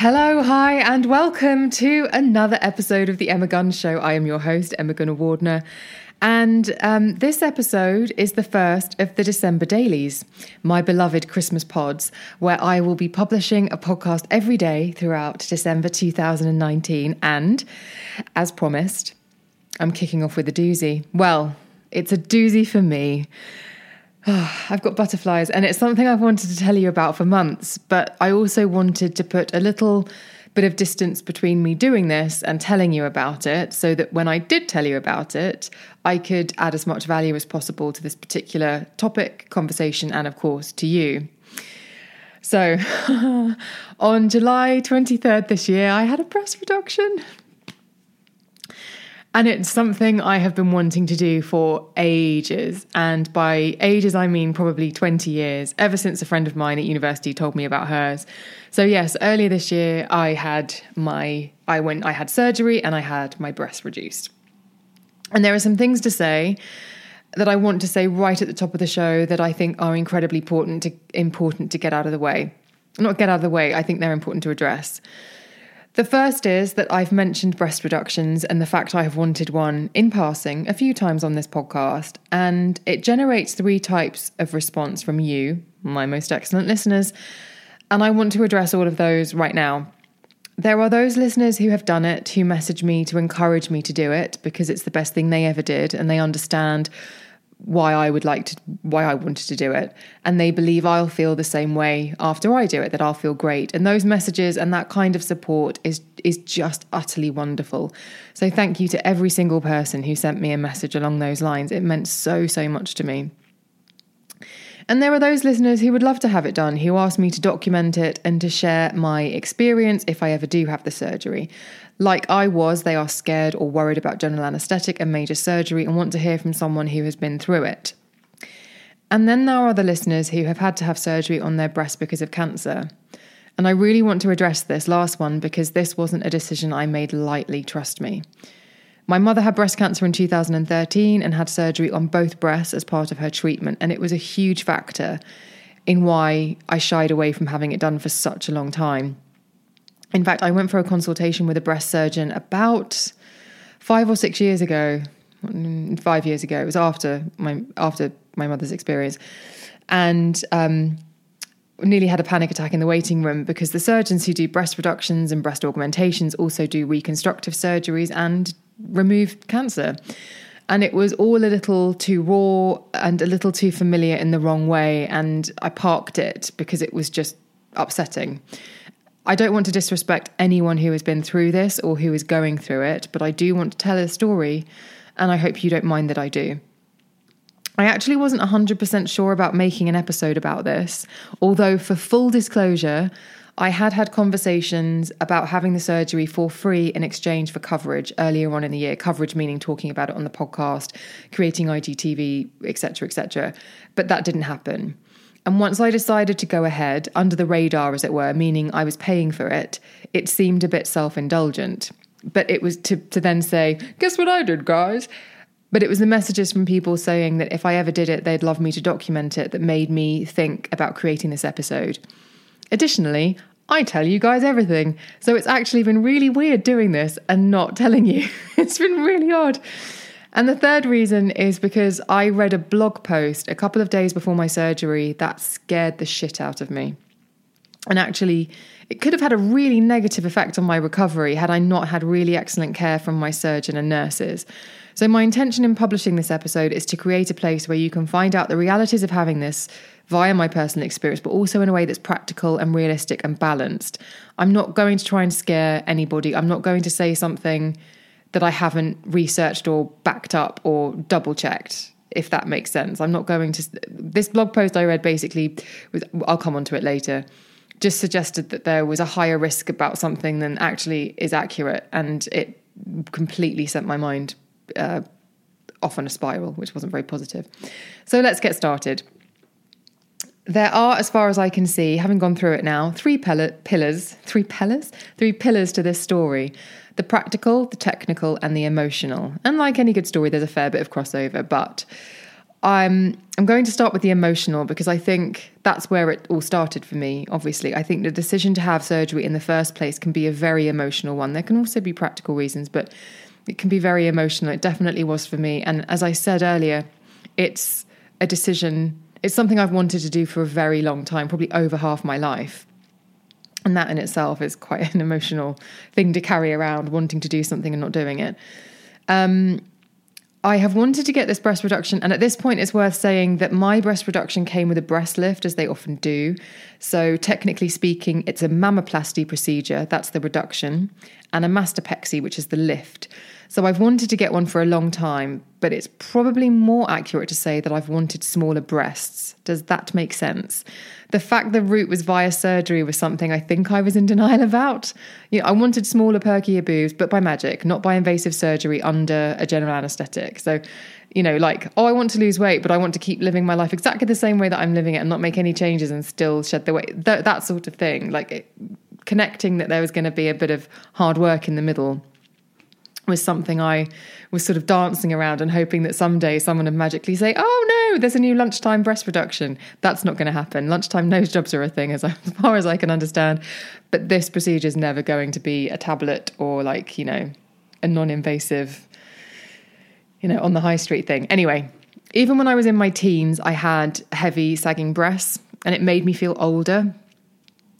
Hello, hi, and welcome to another episode of The Emma Guns Show. I am your host, Emma Gunavardhana. And um, this episode is the first of the December dailies, my beloved Christmas pods, where I will be publishing a podcast every day throughout December 2019. And as promised, I'm kicking off with a doozy. Well, it's a doozy for me. I've got butterflies, and it's something I've wanted to tell you about for months, but I also wanted to put a little bit of distance between me doing this and telling you about it so that when I did tell you about it, I could add as much value as possible to this particular topic, conversation, and of course to you. So, on July 23rd this year, I had a breast reduction. And it's something I have been wanting to do for ages. And by ages, I mean probably 20 years, ever since a friend of mine at university told me about hers. So, yes, earlier this year, I had my, I went, I had surgery and I had my breast reduced. And there are some things to say that I want to say right at the top of the show that I think are incredibly important to, important to get out of the way. Not get out of the way, I think they're important to address. The first is that I've mentioned breast reductions and the fact I have wanted one in passing a few times on this podcast, and it generates three types of response from you, my most excellent listeners, and I want to address all of those right now. There are those listeners who have done it, who message me to encourage me to do it because it's the best thing they ever did, and they understand why I would like to, why I wanted to do it. And they believe I'll feel the same way after I do it, that I'll feel great. And those messages and that kind of support is, is just utterly wonderful. So thank you to every single person who sent me a message along those lines. It meant so, so much to me. And there are those listeners who would love to have it done, who asked me to document it and to share my experience if I ever do have the surgery. Like I was, they are scared or worried about general anaesthetic and major surgery and want to hear from someone who has been through it. And then there are the listeners who have had to have surgery on their breast because of cancer. And I really want to address this last one because this wasn't a decision I made lightly, trust me. My mother had breast cancer in 2013 and had surgery on both breasts as part of her treatment, and it was a huge factor in why I shied away from having it done for such a long time. In fact, I went for a consultation with a breast surgeon about five or six years ago. Mm, five years ago, it was after my after my mother's experience, and um, nearly had a panic attack in the waiting room because the surgeons who do breast reductions and breast augmentations also do reconstructive surgeries and remove cancer. And it was all a little too raw and a little too familiar in the wrong way. And I parked it because it was just upsetting. I don't want to disrespect anyone who has been through this or who is going through it, but I do want to tell a story, and I hope you don't mind that I do. I actually wasn't 100% sure about making an episode about this, although, for full disclosure, I had had conversations about having the surgery for free in exchange for coverage earlier on in the year. Coverage meaning talking about it on the podcast, creating IGTV, etc., etc. But that didn't happen. And once I decided to go ahead, under the radar, as it were, meaning I was paying for it, it seemed a bit self indulgent. But it was to, to then say, guess what I did, guys? But it was the messages from people saying that if I ever did it, they'd love me to document it that made me think about creating this episode. Additionally, I tell you guys everything. So it's actually been really weird doing this and not telling you. it's been really odd. And the third reason is because I read a blog post a couple of days before my surgery that scared the shit out of me. And actually, it could have had a really negative effect on my recovery had I not had really excellent care from my surgeon and nurses. So, my intention in publishing this episode is to create a place where you can find out the realities of having this via my personal experience, but also in a way that's practical and realistic and balanced. I'm not going to try and scare anybody. I'm not going to say something that I haven't researched or backed up or double checked if that makes sense. I'm not going to. This blog post I read basically, I'll come on to it later, just suggested that there was a higher risk about something than actually is accurate. And it completely sent my mind uh, off on a spiral, which wasn't very positive. So let's get started. There are, as far as I can see, having gone through it now, three pillars, three pillars, three pillars to this story the practical, the technical, and the emotional. And like any good story, there's a fair bit of crossover, but I'm I'm going to start with the emotional because I think that's where it all started for me. Obviously, I think the decision to have surgery in the first place can be a very emotional one. There can also be practical reasons, but it can be very emotional. It definitely was for me. And as I said earlier, it's a decision. It's something I've wanted to do for a very long time, probably over half my life. And that in itself is quite an emotional thing to carry around, wanting to do something and not doing it. Um, I have wanted to get this breast reduction, and at this point, it's worth saying that my breast reduction came with a breast lift, as they often do. So, technically speaking, it's a mammoplasty procedure, that's the reduction, and a mastopexy, which is the lift. So, I've wanted to get one for a long time, but it's probably more accurate to say that I've wanted smaller breasts. Does that make sense? the fact the route was via surgery was something I think I was in denial about. You know, I wanted smaller, perkier boobs, but by magic, not by invasive surgery under a general anaesthetic. So, you know, like, oh, I want to lose weight, but I want to keep living my life exactly the same way that I'm living it and not make any changes and still shed the weight. Th- that sort of thing. Like, it, connecting that there was going to be a bit of hard work in the middle was something I was sort of dancing around and hoping that someday someone would magically say, "Oh no, there's a new lunchtime breast reduction." That's not going to happen. Lunchtime nose jobs are a thing, as, as far as I can understand. But this procedure is never going to be a tablet or like you know a non-invasive, you know, on the high street thing. Anyway, even when I was in my teens, I had heavy sagging breasts, and it made me feel older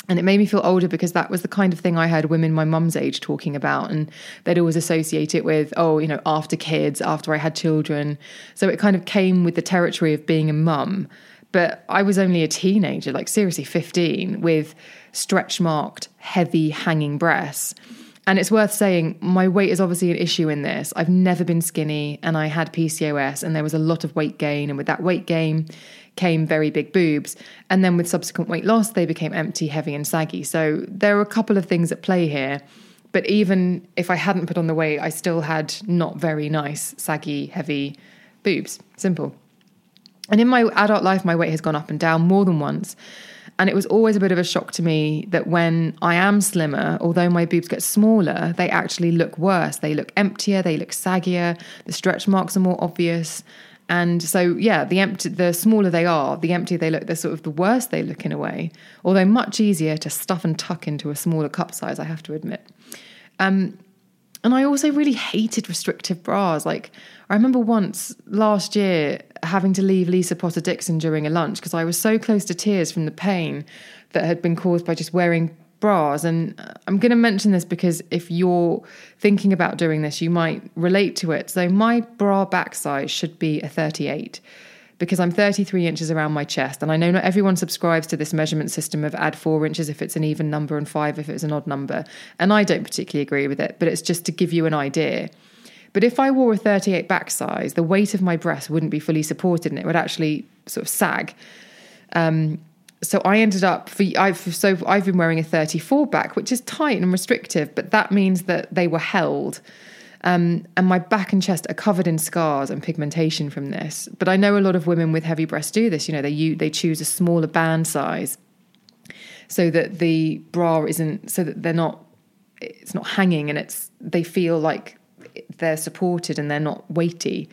and it made me feel older because that was the kind of thing I heard women my mum's age talking about. And they'd always associate it with, oh, you know, after kids, after I had children. So it kind of came with the territory of being a mum. But I was only a teenager, like seriously 15, with stretch marked, heavy hanging breasts. And it's worth saying, my weight is obviously an issue in this. I've never been skinny and I had PCOS, and there was a lot of weight gain. And with that weight gain, came very big boobs. And then with subsequent weight loss, they became empty, heavy, and saggy. So there are a couple of things at play here. But even if I hadn't put on the weight, I still had not very nice, saggy, heavy boobs. Simple. And in my adult life, my weight has gone up and down more than once. And it was always a bit of a shock to me that when I am slimmer, although my boobs get smaller, they actually look worse. They look emptier, they look saggier, the stretch marks are more obvious. And so, yeah, the empty, the smaller they are, the emptier they look, the sort of the worse they look in a way. Although much easier to stuff and tuck into a smaller cup size, I have to admit. Um, and I also really hated restrictive bras. Like, I remember once last year having to leave Lisa Potter Dixon during a lunch because I was so close to tears from the pain that had been caused by just wearing bras. And I'm going to mention this because if you're thinking about doing this, you might relate to it. So, my bra back size should be a 38 because I'm 33 inches around my chest. And I know not everyone subscribes to this measurement system of add four inches if it's an even number and five if it's an odd number. And I don't particularly agree with it, but it's just to give you an idea. But if I wore a 38 back size, the weight of my breast wouldn't be fully supported and it would actually sort of sag. Um, so I ended up for I've so I've been wearing a 34 back, which is tight and restrictive, but that means that they were held. Um, and my back and chest are covered in scars and pigmentation from this. But I know a lot of women with heavy breasts do this. You know, they they choose a smaller band size so that the bra isn't so that they're not it's not hanging and it's they feel like they're supported and they're not weighty.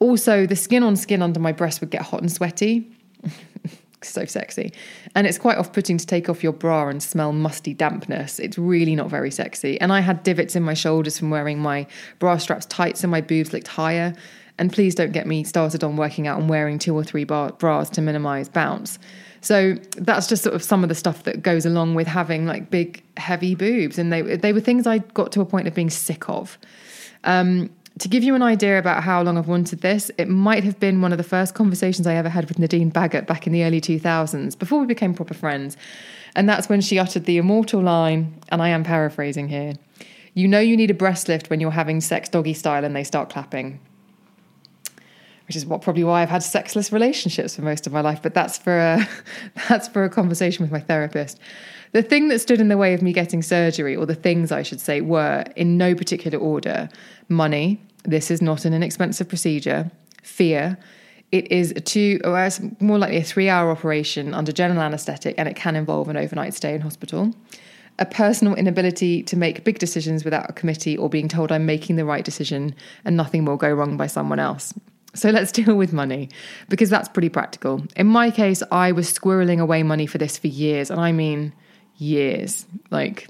Also, the skin on skin under my breast would get hot and sweaty so sexy. And it's quite off putting to take off your bra and smell musty dampness. It's really not very sexy. And I had divots in my shoulders from wearing my bra straps tight so my boobs looked higher. And please don't get me started on working out and wearing two or three bar- bras to minimize bounce. So that's just sort of some of the stuff that goes along with having like big, heavy boobs. And they, they were things I got to a point of being sick of. Um, to give you an idea about how long I've wanted this, it might have been one of the first conversations I ever had with Nadine Baggott back in the early 2000s, before we became proper friends. And that's when she uttered the immortal line, and I am paraphrasing here You know you need a breast lift when you're having sex doggy style and they start clapping. Which is what probably why I've had sexless relationships for most of my life, but that's for a, that's for a conversation with my therapist. The thing that stood in the way of me getting surgery, or the things I should say, were in no particular order money. This is not an inexpensive procedure. Fear. It is a two, or it's more likely a three hour operation under general anaesthetic, and it can involve an overnight stay in hospital. A personal inability to make big decisions without a committee or being told I'm making the right decision and nothing will go wrong by someone else. So let's deal with money because that's pretty practical. In my case, I was squirreling away money for this for years, and I mean years, like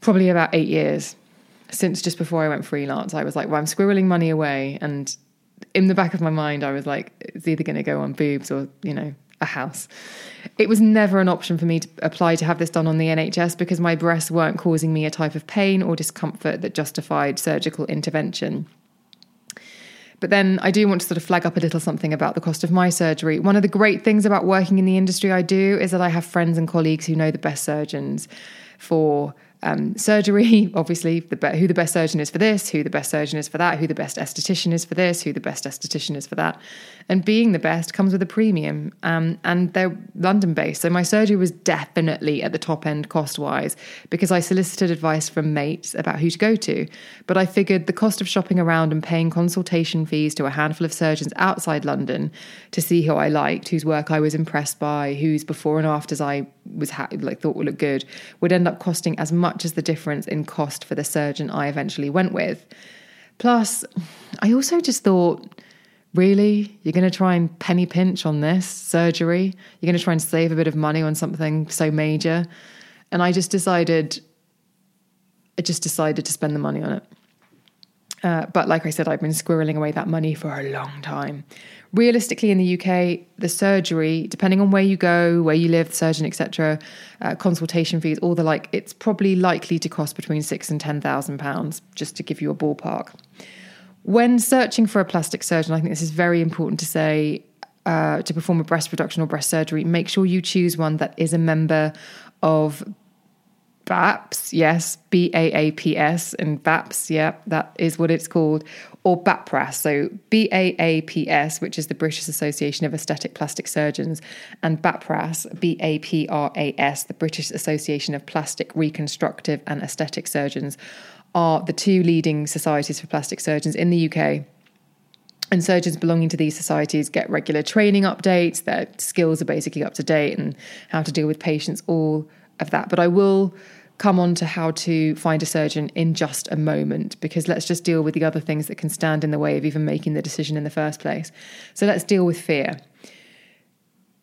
probably about eight years since just before I went freelance. I was like, well, I'm squirreling money away. And in the back of my mind, I was like, it's either going to go on boobs or, you know, a house. It was never an option for me to apply to have this done on the NHS because my breasts weren't causing me a type of pain or discomfort that justified surgical intervention. But then I do want to sort of flag up a little something about the cost of my surgery. One of the great things about working in the industry I do is that I have friends and colleagues who know the best surgeons for um, surgery, obviously, the who the best surgeon is for this, who the best surgeon is for that, who the best esthetician is for this, who the best esthetician is for that. And being the best comes with a premium. Um, and they're London based. So my surgery was definitely at the top end cost wise because I solicited advice from mates about who to go to. But I figured the cost of shopping around and paying consultation fees to a handful of surgeons outside London to see who I liked, whose work I was impressed by, whose before and afters I was ha- like thought would look good, would end up costing as much as the difference in cost for the surgeon I eventually went with. Plus, I also just thought Really? You're going to try and penny pinch on this surgery? You're going to try and save a bit of money on something so major? And I just decided, I just decided to spend the money on it. Uh, but like I said, I've been squirreling away that money for a long time. Realistically, in the UK, the surgery, depending on where you go, where you live, the surgeon, etc., uh, consultation fees, all the like, it's probably likely to cost between six and ten thousand pounds, just to give you a ballpark. When searching for a plastic surgeon, I think this is very important to say uh, to perform a breast reduction or breast surgery, make sure you choose one that is a member of BAAPS, yes, B A A P S, and BAAPS, yeah, that is what it's called, or BAPRAS, so B A A P S, which is the British Association of Aesthetic Plastic Surgeons, and BAPRAS, B A P R A S, the British Association of Plastic Reconstructive and Aesthetic Surgeons are the two leading societies for plastic surgeons in the UK. And surgeons belonging to these societies get regular training updates, their skills are basically up to date, and how to deal with patients, all of that. But I will come on to how to find a surgeon in just a moment because let's just deal with the other things that can stand in the way of even making the decision in the first place. So let's deal with fear.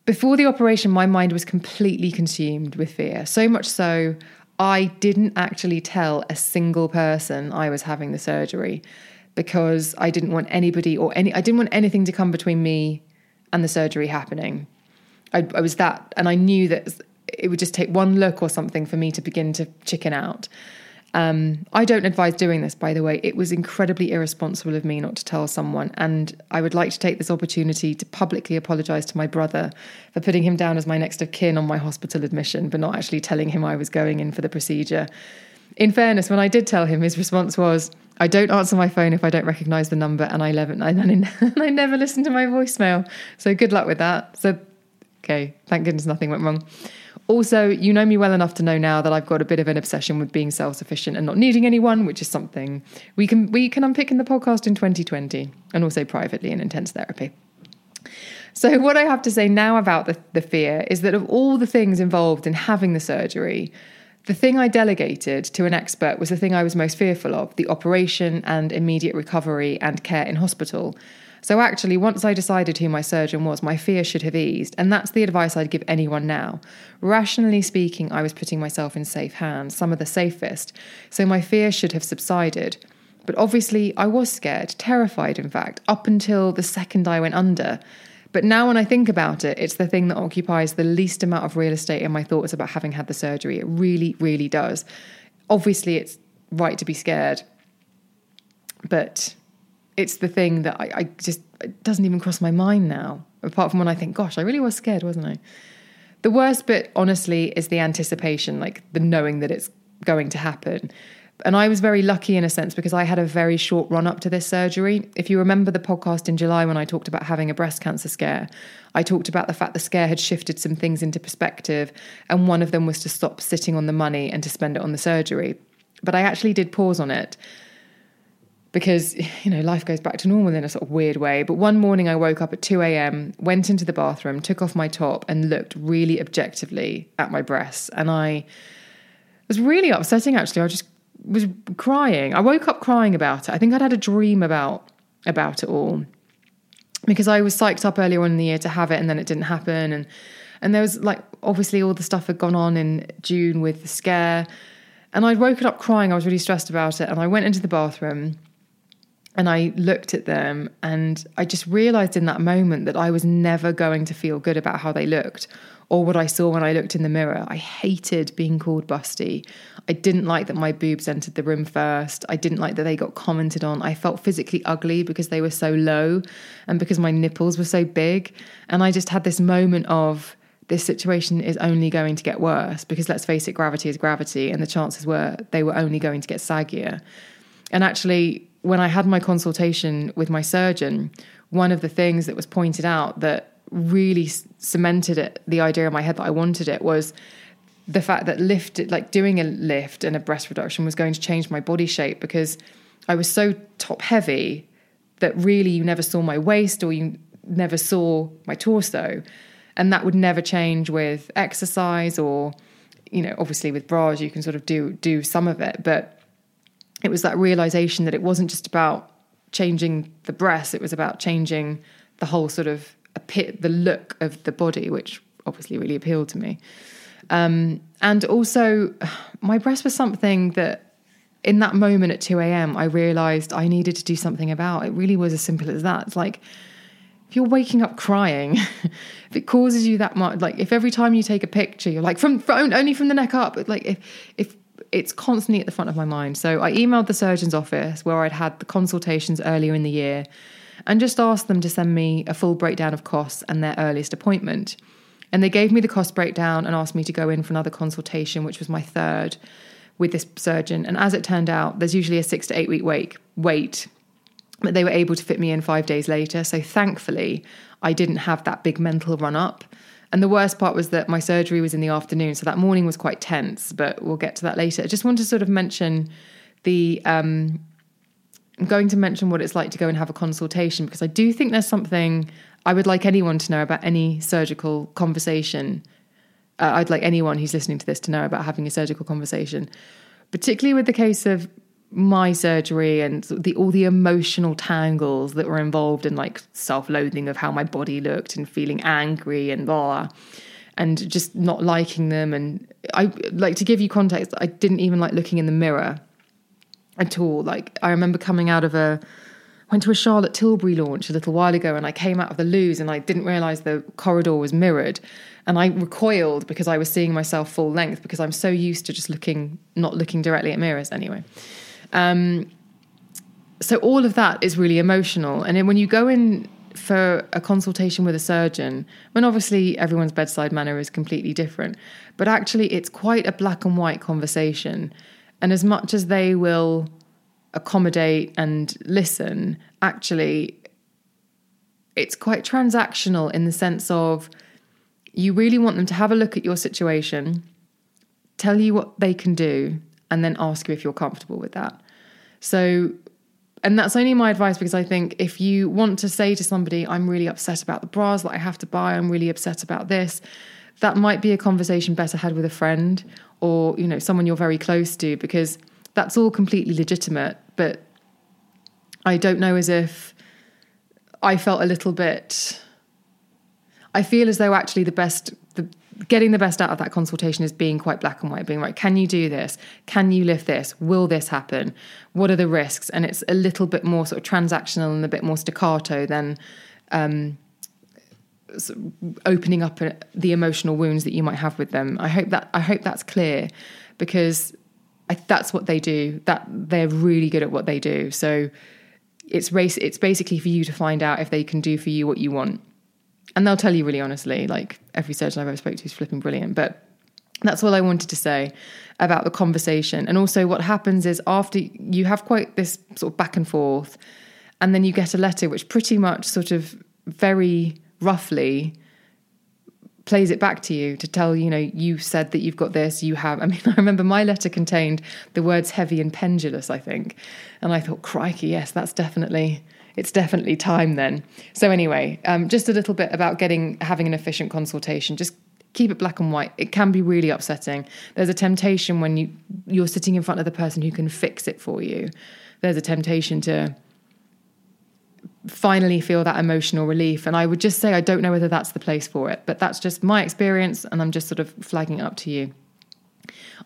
Before the operation, my mind was completely consumed with fear, so much so I didn't actually tell a single person I was having the surgery because I didn't want anybody or any I didn't want anything to come between me and the surgery happening. I, I was that, and I knew that it would just take one look or something for me to begin to chicken out. Um, I don't advise doing this, by the way. It was incredibly irresponsible of me not to tell someone. And I would like to take this opportunity to publicly apologise to my brother for putting him down as my next of kin on my hospital admission, but not actually telling him I was going in for the procedure. In fairness, when I did tell him, his response was, I don't answer my phone if I don't recognise the number, and I, and I never listen to my voicemail. So good luck with that. So, okay, thank goodness nothing went wrong. Also, you know me well enough to know now that I've got a bit of an obsession with being self-sufficient and not needing anyone, which is something we can we can unpick in the podcast in 2020 and also privately in intense therapy. So what I have to say now about the, the fear is that of all the things involved in having the surgery, the thing I delegated to an expert was the thing I was most fearful of, the operation and immediate recovery and care in hospital. So, actually, once I decided who my surgeon was, my fear should have eased. And that's the advice I'd give anyone now. Rationally speaking, I was putting myself in safe hands, some of the safest. So, my fear should have subsided. But obviously, I was scared, terrified, in fact, up until the second I went under. But now, when I think about it, it's the thing that occupies the least amount of real estate in my thoughts about having had the surgery. It really, really does. Obviously, it's right to be scared. But it's the thing that I, I just it doesn't even cross my mind now. Apart from when I think, gosh, I really was scared, wasn't I? The worst bit, honestly, is the anticipation, like the knowing that it's going to happen. And I was very lucky in a sense because I had a very short run up to this surgery. If you remember the podcast in July when I talked about having a breast cancer scare, I talked about the fact the scare had shifted some things into perspective. And one of them was to stop sitting on the money and to spend it on the surgery. But I actually did pause on it because, you know, life goes back to normal in a sort of weird way. But one morning I woke up at 2 a.m., went into the bathroom, took off my top, and looked really objectively at my breasts. And I was really upsetting actually. I just was crying. I woke up crying about it. I think I'd had a dream about about it all because I was psyched up earlier on in the year to have it, and then it didn't happen. And and there was like obviously all the stuff had gone on in June with the scare, and I'd woken up crying. I was really stressed about it, and I went into the bathroom. And I looked at them and I just realized in that moment that I was never going to feel good about how they looked or what I saw when I looked in the mirror. I hated being called busty. I didn't like that my boobs entered the room first. I didn't like that they got commented on. I felt physically ugly because they were so low and because my nipples were so big. And I just had this moment of this situation is only going to get worse because let's face it, gravity is gravity. And the chances were they were only going to get saggier. And actually, when I had my consultation with my surgeon, one of the things that was pointed out that really cemented it, the idea in my head that I wanted it was the fact that lift, like doing a lift and a breast reduction was going to change my body shape because I was so top heavy that really you never saw my waist or you never saw my torso. And that would never change with exercise or, you know, obviously with bras you can sort of do do some of it. But it was that realization that it wasn't just about changing the breasts, it was about changing the whole sort of pit the look of the body, which obviously really appealed to me. Um, and also, my breast was something that in that moment at 2 a.m., I realized I needed to do something about. It really was as simple as that. It's like, if you're waking up crying, if it causes you that much, like if every time you take a picture, you're like from, from only from the neck up, like if if it's constantly at the front of my mind. So I emailed the surgeon's office where I'd had the consultations earlier in the year, and just asked them to send me a full breakdown of costs and their earliest appointment. And they gave me the cost breakdown and asked me to go in for another consultation, which was my third with this surgeon. And as it turned out, there's usually a six to eight week wait, wait, but they were able to fit me in five days later. So thankfully, I didn't have that big mental run up. And the worst part was that my surgery was in the afternoon. So that morning was quite tense, but we'll get to that later. I just want to sort of mention the um, I'm going to mention what it's like to go and have a consultation because I do think there's something I would like anyone to know about any surgical conversation. Uh, I'd like anyone who's listening to this to know about having a surgical conversation, particularly with the case of my surgery and the all the emotional tangles that were involved in like self-loathing of how my body looked and feeling angry and blah and just not liking them and I like to give you context I didn't even like looking in the mirror at all. Like I remember coming out of a went to a Charlotte Tilbury launch a little while ago and I came out of the loos and I didn't realize the corridor was mirrored and I recoiled because I was seeing myself full length because I'm so used to just looking not looking directly at mirrors anyway. Um, so all of that is really emotional. And then when you go in for a consultation with a surgeon, when obviously everyone's bedside manner is completely different, but actually it's quite a black and white conversation. And as much as they will accommodate and listen, actually, it's quite transactional in the sense of you really want them to have a look at your situation, tell you what they can do, and then ask you if you're comfortable with that. So, and that's only my advice because I think if you want to say to somebody, I'm really upset about the bras that I have to buy, I'm really upset about this, that might be a conversation better had with a friend or you know someone you're very close to because that's all completely legitimate but i don't know as if i felt a little bit i feel as though actually the best getting the best out of that consultation is being quite black and white being right can you do this can you lift this will this happen what are the risks and it's a little bit more sort of transactional and a bit more staccato than um, opening up uh, the emotional wounds that you might have with them. I hope that I hope that's clear because I, that's what they do. That they're really good at what they do. So it's race. It's basically for you to find out if they can do for you what you want, and they'll tell you really honestly. Like every surgeon I've ever spoke to is flipping brilliant. But That's all I wanted to say about the conversation. And also, what happens is after you have quite this sort of back and forth, and then you get a letter which pretty much sort of very roughly plays it back to you to tell you know you said that you've got this you have i mean i remember my letter contained the words heavy and pendulous i think and i thought crikey yes that's definitely it's definitely time then so anyway um, just a little bit about getting having an efficient consultation just keep it black and white it can be really upsetting there's a temptation when you you're sitting in front of the person who can fix it for you there's a temptation to finally feel that emotional relief. And I would just say, I don't know whether that's the place for it, but that's just my experience, and I'm just sort of flagging it up to you.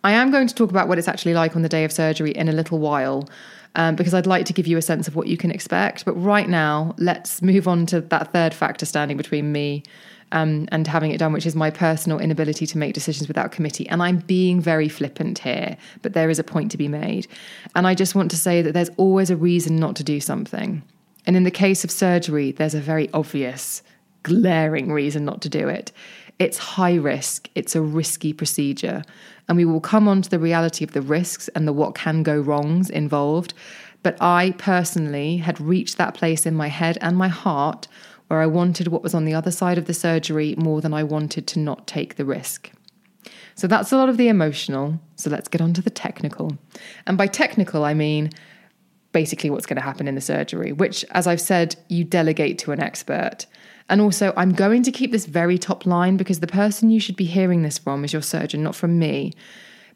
I am going to talk about what it's actually like on the day of surgery in a little while. Um, because I'd like to give you a sense of what you can expect. But right now, let's move on to that third factor standing between me um, and having it done, which is my personal inability to make decisions without committee. And I'm being very flippant here, but there is a point to be made. And I just want to say that there's always a reason not to do something. And in the case of surgery, there's a very obvious, glaring reason not to do it. It's high risk, it's a risky procedure. And we will come on to the reality of the risks and the what can go wrongs involved. But I personally had reached that place in my head and my heart where I wanted what was on the other side of the surgery more than I wanted to not take the risk. So that's a lot of the emotional. So let's get on to the technical. And by technical, I mean basically what's going to happen in the surgery, which, as I've said, you delegate to an expert. And also, I'm going to keep this very top line because the person you should be hearing this from is your surgeon, not from me.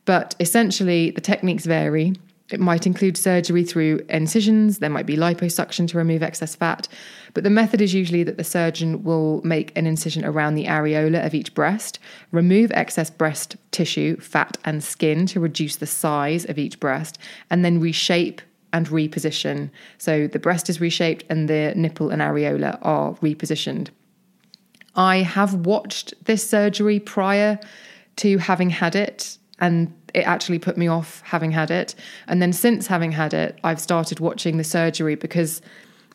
But essentially, the techniques vary. It might include surgery through incisions, there might be liposuction to remove excess fat, but the method is usually that the surgeon will make an incision around the areola of each breast, remove excess breast tissue, fat, and skin to reduce the size of each breast, and then reshape and reposition. So the breast is reshaped and the nipple and areola are repositioned. I have watched this surgery prior to having had it, and it actually put me off having had it. And then since having had it, I've started watching the surgery because,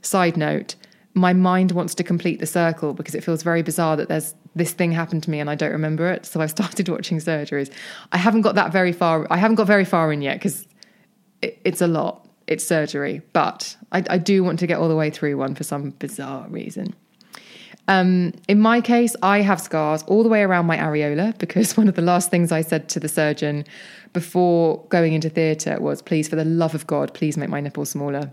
side note, my mind wants to complete the circle because it feels very bizarre that there's this thing happened to me and I don't remember it. So I've started watching surgeries. I haven't got that very far. I haven't got very far in yet because it, it's a lot it's surgery, but I, I, do want to get all the way through one for some bizarre reason. Um, in my case, I have scars all the way around my areola because one of the last things I said to the surgeon before going into theatre was, "Please, for the love of God, please make my nipples smaller."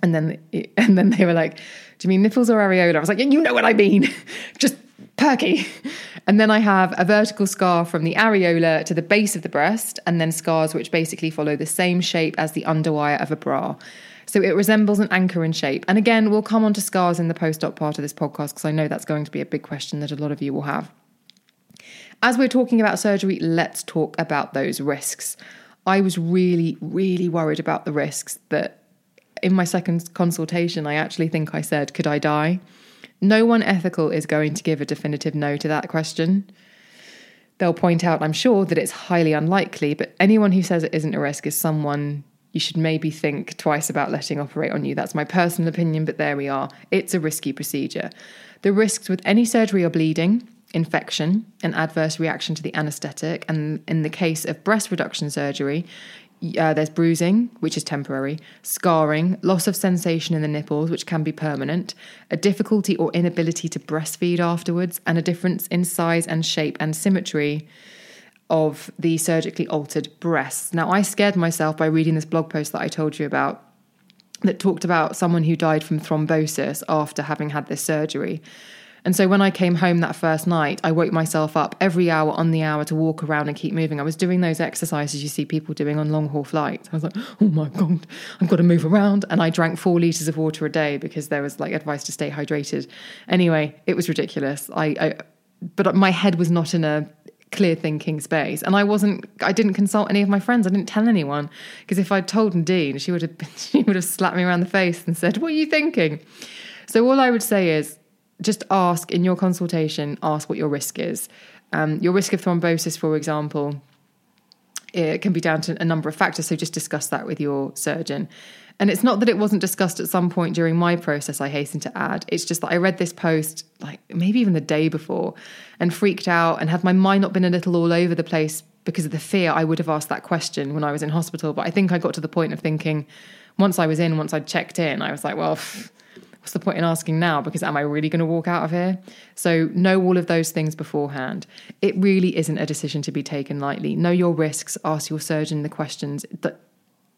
And then, and then they were like, "Do you mean nipples or areola?" I was like, "You know what I mean. Just perky. And then I have a vertical scar from the areola to the base of the breast, and then scars which basically follow the same shape as the underwire of a bra. So it resembles an anchor in shape. And again, we'll come on to scars in the post op part of this podcast because I know that's going to be a big question that a lot of you will have. As we're talking about surgery, let's talk about those risks. I was really, really worried about the risks that in my second consultation, I actually think I said, Could I die? No one ethical is going to give a definitive no to that question. They'll point out, I'm sure, that it's highly unlikely, but anyone who says it isn't a risk is someone you should maybe think twice about letting operate on you. That's my personal opinion, but there we are. It's a risky procedure. The risks with any surgery are bleeding, infection, an adverse reaction to the anaesthetic, and in the case of breast reduction surgery, uh, there's bruising, which is temporary, scarring, loss of sensation in the nipples, which can be permanent, a difficulty or inability to breastfeed afterwards, and a difference in size and shape and symmetry of the surgically altered breasts. Now, I scared myself by reading this blog post that I told you about that talked about someone who died from thrombosis after having had this surgery. And so when I came home that first night, I woke myself up every hour on the hour to walk around and keep moving. I was doing those exercises you see people doing on long haul flights. I was like, oh my God, I've got to move around. And I drank four litres of water a day because there was like advice to stay hydrated. Anyway, it was ridiculous. I, I but my head was not in a clear thinking space. And I wasn't I didn't consult any of my friends. I didn't tell anyone. Because if I'd told Nadine, she would have she would have slapped me around the face and said, What are you thinking? So all I would say is just ask in your consultation, ask what your risk is. Um, your risk of thrombosis, for example, it can be down to a number of factors. So just discuss that with your surgeon. And it's not that it wasn't discussed at some point during my process, I hasten to add. It's just that I read this post, like maybe even the day before, and freaked out. And had my mind not been a little all over the place because of the fear, I would have asked that question when I was in hospital. But I think I got to the point of thinking, once I was in, once I'd checked in, I was like, well, what's the point in asking now? Because am I really going to walk out of here? So know all of those things beforehand. It really isn't a decision to be taken lightly. Know your risks, ask your surgeon the questions that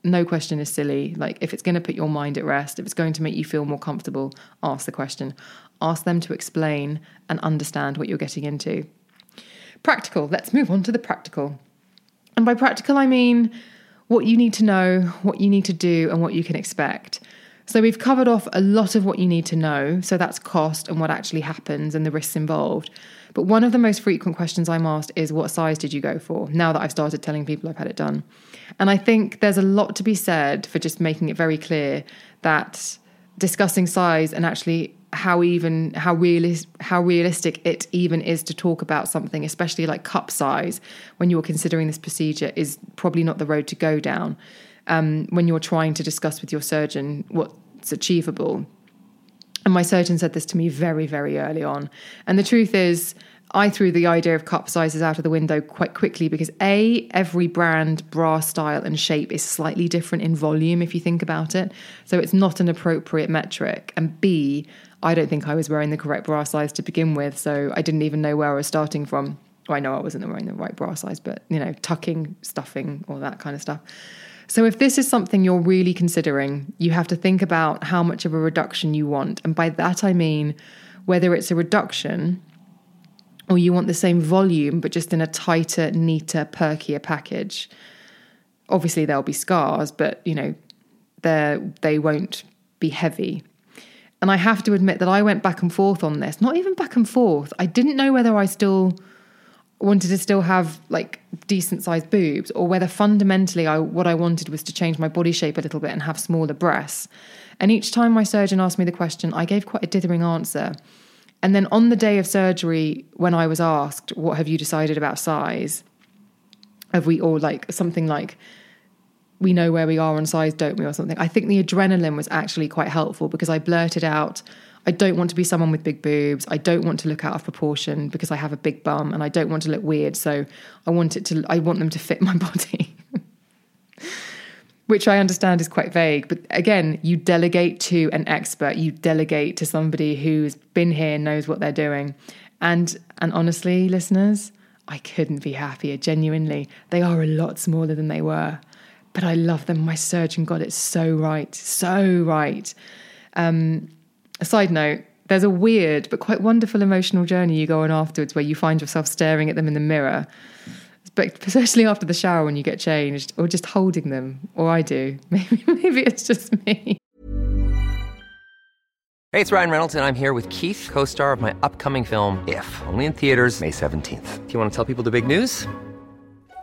no question is silly. Like, if it's going to put your mind at rest, if it's going to make you feel more comfortable, ask the question. Ask them to explain and understand what you're getting into. Practical. Let's move on to the practical. And by practical, I mean what you need to know, what you need to do, and what you can expect. So, we've covered off a lot of what you need to know. So, that's cost and what actually happens and the risks involved. But one of the most frequent questions I'm asked is, What size did you go for? Now that I've started telling people I've had it done. And I think there's a lot to be said for just making it very clear that discussing size and actually how even how realis- how realistic it even is to talk about something especially like cup size when you're considering this procedure is probably not the road to go down um, when you're trying to discuss with your surgeon what's achievable and my surgeon said this to me very very early on and the truth is I threw the idea of cup sizes out of the window quite quickly because A, every brand, bra style, and shape is slightly different in volume if you think about it. So it's not an appropriate metric. And B, I don't think I was wearing the correct bra size to begin with. So I didn't even know where I was starting from. Well, I know I wasn't wearing the right bra size, but you know, tucking, stuffing, all that kind of stuff. So, if this is something you're really considering, you have to think about how much of a reduction you want. And by that, I mean whether it's a reduction or you want the same volume but just in a tighter, neater, perkier package. Obviously, there'll be scars, but you know, they won't be heavy. And I have to admit that I went back and forth on this. Not even back and forth. I didn't know whether I still wanted to still have like decent sized boobs or whether fundamentally I what I wanted was to change my body shape a little bit and have smaller breasts. And each time my surgeon asked me the question, I gave quite a dithering answer. And then on the day of surgery, when I was asked, What have you decided about size? Have we all like something like, we know where we are on size, don't we, or something? I think the adrenaline was actually quite helpful because I blurted out, I don't want to be someone with big boobs. I don't want to look out of proportion because I have a big bum and I don't want to look weird. So I want it to, I want them to fit my body which I understand is quite vague. But again, you delegate to an expert, you delegate to somebody who's been here, knows what they're doing. And and honestly, listeners, I couldn't be happier, genuinely. They are a lot smaller than they were. But I love them. My surgeon got it so right, so right. Um, a side note, there's a weird but quite wonderful emotional journey you go on afterwards where you find yourself staring at them in the mirror but especially after the shower when you get changed or just holding them or i do. Maybe maybe it's just me. Hey it's ryan reynolds and i'm here with keith co-star of my upcoming film if only in theaters may 17th do you want to tell people the big news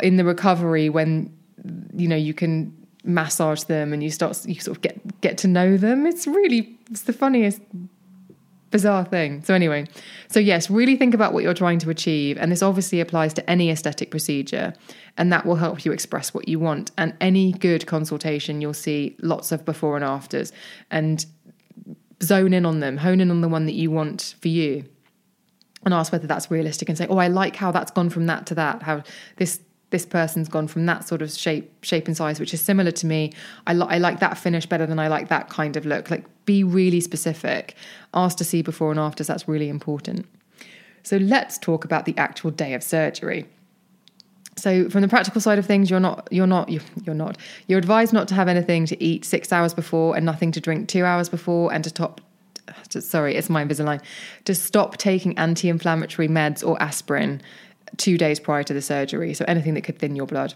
in the recovery when you know you can massage them and you start you sort of get get to know them. It's really it's the funniest bizarre thing. So anyway so yes really think about what you're trying to achieve. And this obviously applies to any aesthetic procedure. And that will help you express what you want. And any good consultation you'll see lots of before and afters. And zone in on them. Hone in on the one that you want for you. And ask whether that's realistic and say oh i like how that's gone from that to that. How this this person's gone from that sort of shape shape and size which is similar to me. I, li- I like that finish better than i like that kind of look. Like be really specific. Ask to see before and afters. That's really important. So let's talk about the actual day of surgery. So from the practical side of things you're not you're not you're not. You're advised not to have anything to eat six hours before and nothing to drink two hours before and to top sorry it's my invisalign. To stop taking anti-inflammatory meds or aspirin two days prior to the surgery. So anything that could thin your blood.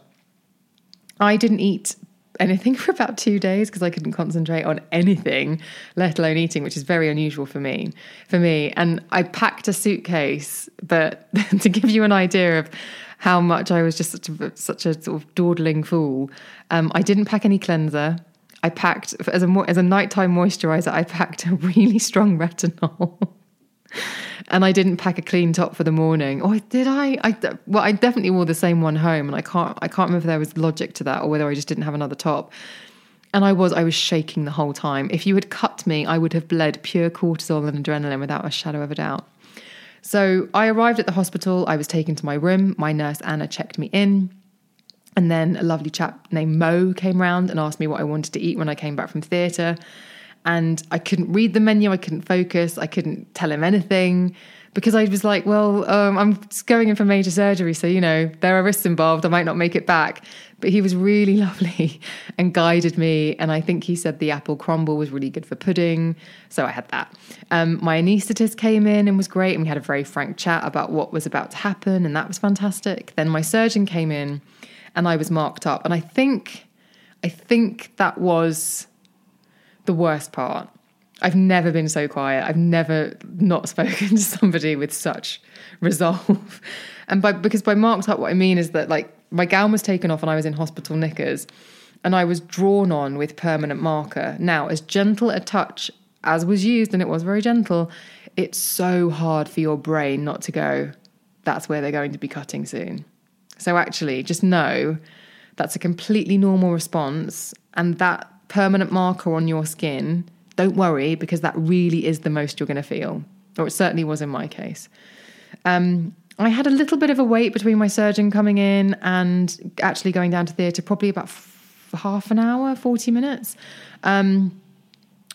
I didn't eat anything for about two days because I couldn't concentrate on anything, let alone eating, which is very unusual for me. For me, and I packed a suitcase, but to give you an idea of how much I was just such a, such a sort of dawdling fool, um, I didn't pack any cleanser. I packed as a as a nighttime moisturizer. I packed a really strong retinol. And I didn't pack a clean top for the morning. Oh, or did I? I well, I definitely wore the same one home, and I can't I can't remember if there was logic to that or whether I just didn't have another top. And I was I was shaking the whole time. If you had cut me, I would have bled pure cortisol and adrenaline without a shadow of a doubt. So I arrived at the hospital. I was taken to my room. My nurse Anna checked me in. And then a lovely chap named Mo came round and asked me what I wanted to eat when I came back from theatre and I couldn't read the menu, I couldn't focus, I couldn't tell him anything because I was like, well, um, I'm going in for major surgery, so you know there are risks involved. I might not make it back. But he was really lovely and guided me. And I think he said the apple crumble was really good for pudding, so I had that. Um, my anaesthetist came in and was great, and we had a very frank chat about what was about to happen, and that was fantastic. Then my surgeon came in, and I was marked up, and I think, I think that was the worst part. I've never been so quiet. I've never not spoken to somebody with such resolve. And by because by marked up, what I mean is that like my gown was taken off and I was in hospital knickers, and I was drawn on with permanent marker. Now, as gentle a touch as was used, and it was very gentle, it's so hard for your brain not to go. That's where they're going to be cutting soon. So actually, just know that's a completely normal response, and that permanent marker on your skin, don't worry because that really is the most you're going to feel, or it certainly was in my case. Um, I had a little bit of a wait between my surgeon coming in and actually going down to theatre, probably about f- half an hour, 40 minutes. Um,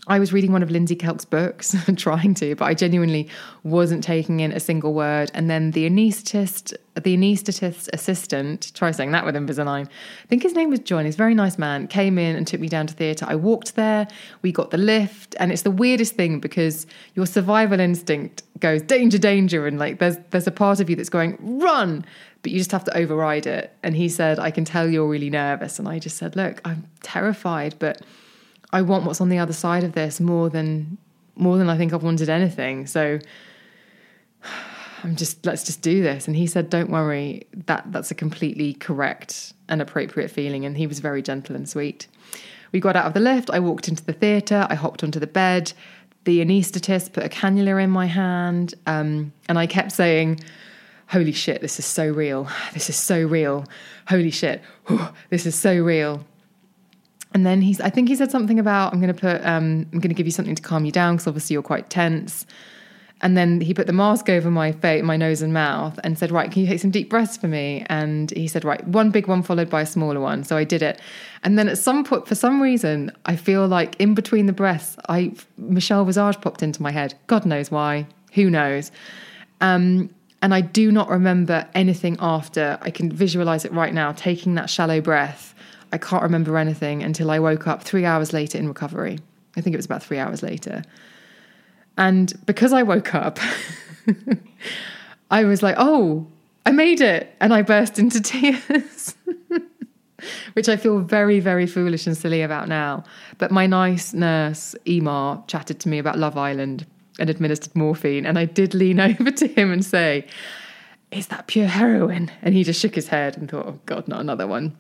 I was reading one of Lindsay Kelk's books, trying to, but I genuinely wasn't taking in a single word. And then the anaesthetist, the anaesthetist assistant, try saying that with Invisalign. I think his name was John. He's a very nice man. Came in and took me down to theatre. I walked there. We got the lift, and it's the weirdest thing because your survival instinct goes danger, danger, and like there's there's a part of you that's going run, but you just have to override it. And he said, "I can tell you're really nervous," and I just said, "Look, I'm terrified, but." I want what's on the other side of this more than more than I think I've wanted anything. So I'm just let's just do this. And he said, Don't worry, that that's a completely correct and appropriate feeling. And he was very gentle and sweet. We got out of the lift, I walked into the theatre, I hopped onto the bed. The anaesthetist put a cannula in my hand, um, and I kept saying, Holy shit, this is so real. This is so real. Holy shit, this is so real and then he's, I think he said something about, I'm going to put, um, I'm going to give you something to calm you down because obviously you're quite tense. And then he put the mask over my face, my nose and mouth, and said, "Right, can you take some deep breaths for me?" And he said, "Right, one big one followed by a smaller one." So I did it. And then at some point, for some reason, I feel like in between the breaths, I Michelle Visage popped into my head. God knows why. Who knows? Um, and I do not remember anything after. I can visualize it right now, taking that shallow breath I can't remember anything until I woke up three hours later in recovery. I think it was about three hours later. And because I woke up, I was like, oh, I made it. And I burst into tears, which I feel very, very foolish and silly about now. But my nice nurse, Emar, chatted to me about Love Island and administered morphine. And I did lean over to him and say, is that pure heroin? And he just shook his head and thought, oh, God, not another one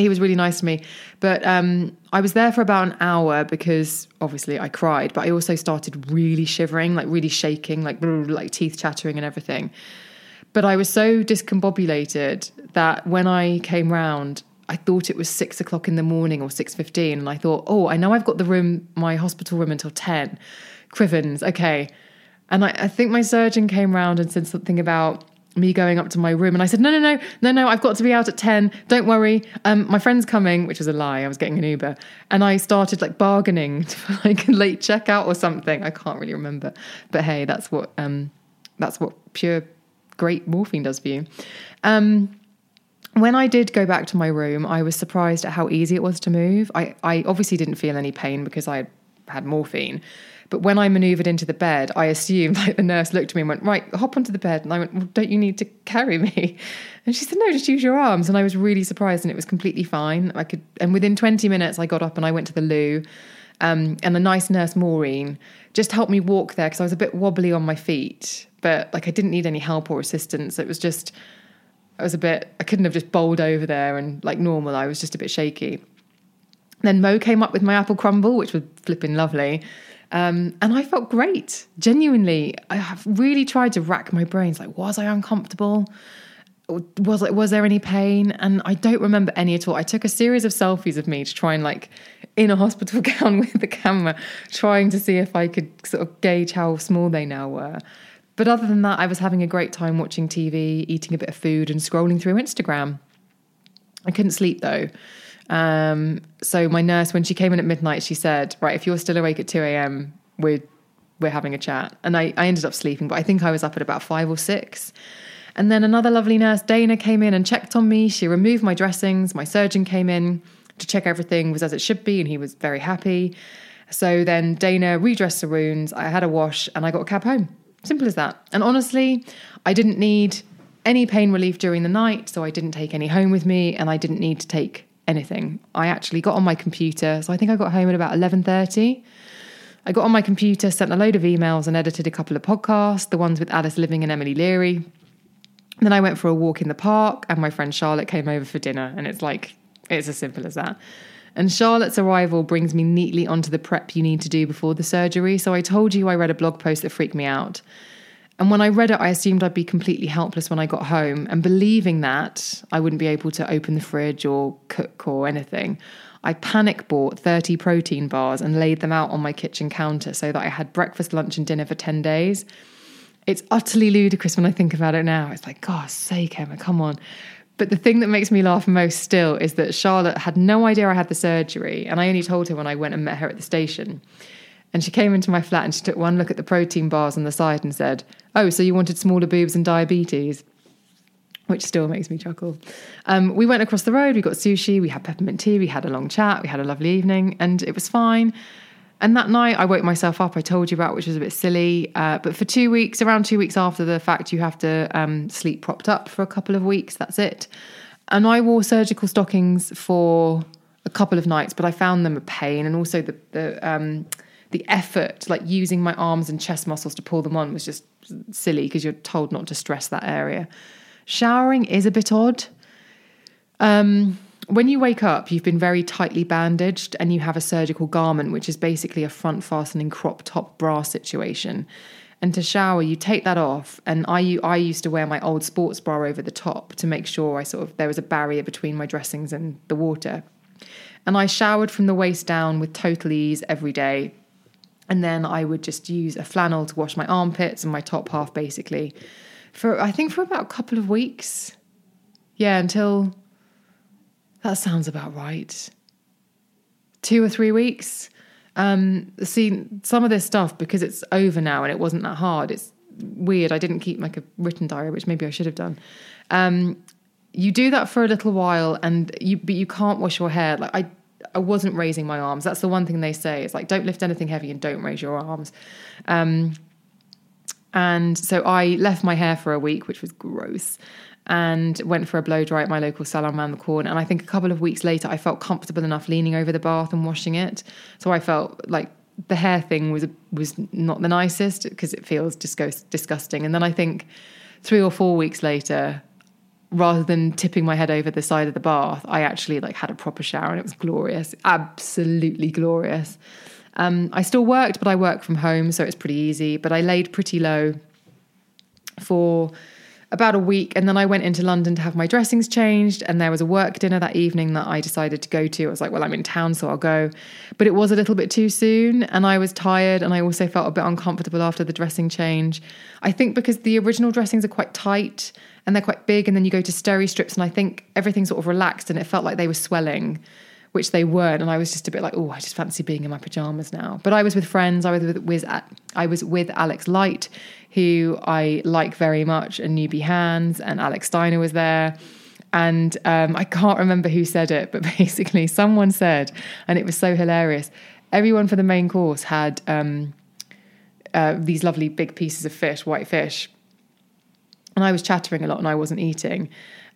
he was really nice to me. But um, I was there for about an hour because obviously I cried, but I also started really shivering, like really shaking, like like teeth chattering and everything. But I was so discombobulated that when I came round, I thought it was six o'clock in the morning or six fifteen, and I thought, oh, I know I've got the room, my hospital room until ten. Crivens, okay. And I, I think my surgeon came round and said something about me going up to my room and I said, no, no, no, no, no, I've got to be out at 10. Don't worry. Um, my friend's coming, which was a lie. I was getting an Uber. And I started like bargaining for like a late checkout or something. I can't really remember. But hey, that's what, um, that's what pure great morphine does for you. Um, when I did go back to my room, I was surprised at how easy it was to move. I, I obviously didn't feel any pain because I had morphine. But when I maneuvered into the bed, I assumed like the nurse looked at me and went, Right, hop onto the bed. And I went, well, Don't you need to carry me? And she said, No, just use your arms. And I was really surprised and it was completely fine. I could, and within 20 minutes, I got up and I went to the loo. Um, and the nice nurse, Maureen, just helped me walk there because I was a bit wobbly on my feet. But like I didn't need any help or assistance. It was just, I was a bit, I couldn't have just bowled over there and like normal. I was just a bit shaky. Then Mo came up with my apple crumble, which was flipping lovely. Um, and I felt great. Genuinely, I have really tried to rack my brains. Like, was I uncomfortable? Was like, was there any pain? And I don't remember any at all. I took a series of selfies of me to try and like in a hospital gown with the camera, trying to see if I could sort of gauge how small they now were. But other than that, I was having a great time watching TV, eating a bit of food, and scrolling through Instagram. I couldn't sleep though. Um, so my nurse, when she came in at midnight, she said, "Right, if you're still awake at two a.m., we're we're having a chat." And I, I ended up sleeping, but I think I was up at about five or six. And then another lovely nurse, Dana, came in and checked on me. She removed my dressings. My surgeon came in to check everything was as it should be, and he was very happy. So then Dana redressed the wounds. I had a wash, and I got a cab home. Simple as that. And honestly, I didn't need any pain relief during the night, so I didn't take any home with me, and I didn't need to take anything. I actually got on my computer, so I think I got home at about 11:30. I got on my computer, sent a load of emails and edited a couple of podcasts, the ones with Alice Liveing and Emily Leary. Then I went for a walk in the park and my friend Charlotte came over for dinner and it's like it's as simple as that. And Charlotte's arrival brings me neatly onto the prep you need to do before the surgery. So I told you I read a blog post that freaked me out. And when I read it, I assumed I'd be completely helpless when I got home. And believing that I wouldn't be able to open the fridge or cook or anything, I panic bought 30 protein bars and laid them out on my kitchen counter so that I had breakfast, lunch, and dinner for 10 days. It's utterly ludicrous when I think about it now. It's like, God's sake, Emma, come on. But the thing that makes me laugh most still is that Charlotte had no idea I had the surgery. And I only told her when I went and met her at the station. And she came into my flat and she took one look at the protein bars on the side and said, Oh, so you wanted smaller boobs and diabetes? Which still makes me chuckle. Um, we went across the road, we got sushi, we had peppermint tea, we had a long chat, we had a lovely evening, and it was fine. And that night, I woke myself up, I told you about, which was a bit silly. Uh, but for two weeks, around two weeks after the fact, you have to um, sleep propped up for a couple of weeks. That's it. And I wore surgical stockings for a couple of nights, but I found them a pain. And also, the, the um, the effort, like using my arms and chest muscles to pull them on, was just silly because you're told not to stress that area. Showering is a bit odd. Um, when you wake up, you've been very tightly bandaged and you have a surgical garment, which is basically a front fastening crop top bra situation. And to shower, you take that off. And I, I used to wear my old sports bra over the top to make sure I sort of there was a barrier between my dressings and the water. And I showered from the waist down with total ease every day, and then I would just use a flannel to wash my armpits and my top half basically for I think for about a couple of weeks. Yeah, until that sounds about right. Two or three weeks. Um, see, some of this stuff because it's over now and it wasn't that hard. It's weird. I didn't keep like a written diary, which maybe I should have done. Um, you do that for a little while, and you but you can't wash your hair. Like I I wasn't raising my arms. That's the one thing they say. It's like don't lift anything heavy and don't raise your arms. Um, and so I left my hair for a week, which was gross, and went for a blow dry at my local salon around the corner. And I think a couple of weeks later, I felt comfortable enough leaning over the bath and washing it. So I felt like the hair thing was was not the nicest because it feels disgust, disgusting. And then I think three or four weeks later, rather than tipping my head over the side of the bath, I actually like had a proper shower and it was glorious, absolutely glorious. Um, I still worked, but I work from home, so it's pretty easy. But I laid pretty low for about a week, and then I went into London to have my dressings changed. And there was a work dinner that evening that I decided to go to. I was like, well, I'm in town, so I'll go. But it was a little bit too soon, and I was tired, and I also felt a bit uncomfortable after the dressing change. I think because the original dressings are quite tight and they're quite big. And then you go to steri strips, and I think everything sort of relaxed, and it felt like they were swelling, which they weren't. And I was just a bit like, oh, I just fancy being in my pajamas now. But I was with friends. I was with, with I was with Alex Light, who I like very much, and Newbie Hands, and Alex Steinherr was there. And um, I can't remember who said it, but basically, someone said, and it was so hilarious. Everyone for the main course had um, uh, these lovely big pieces of fish, white fish. And I was chattering a lot and I wasn't eating.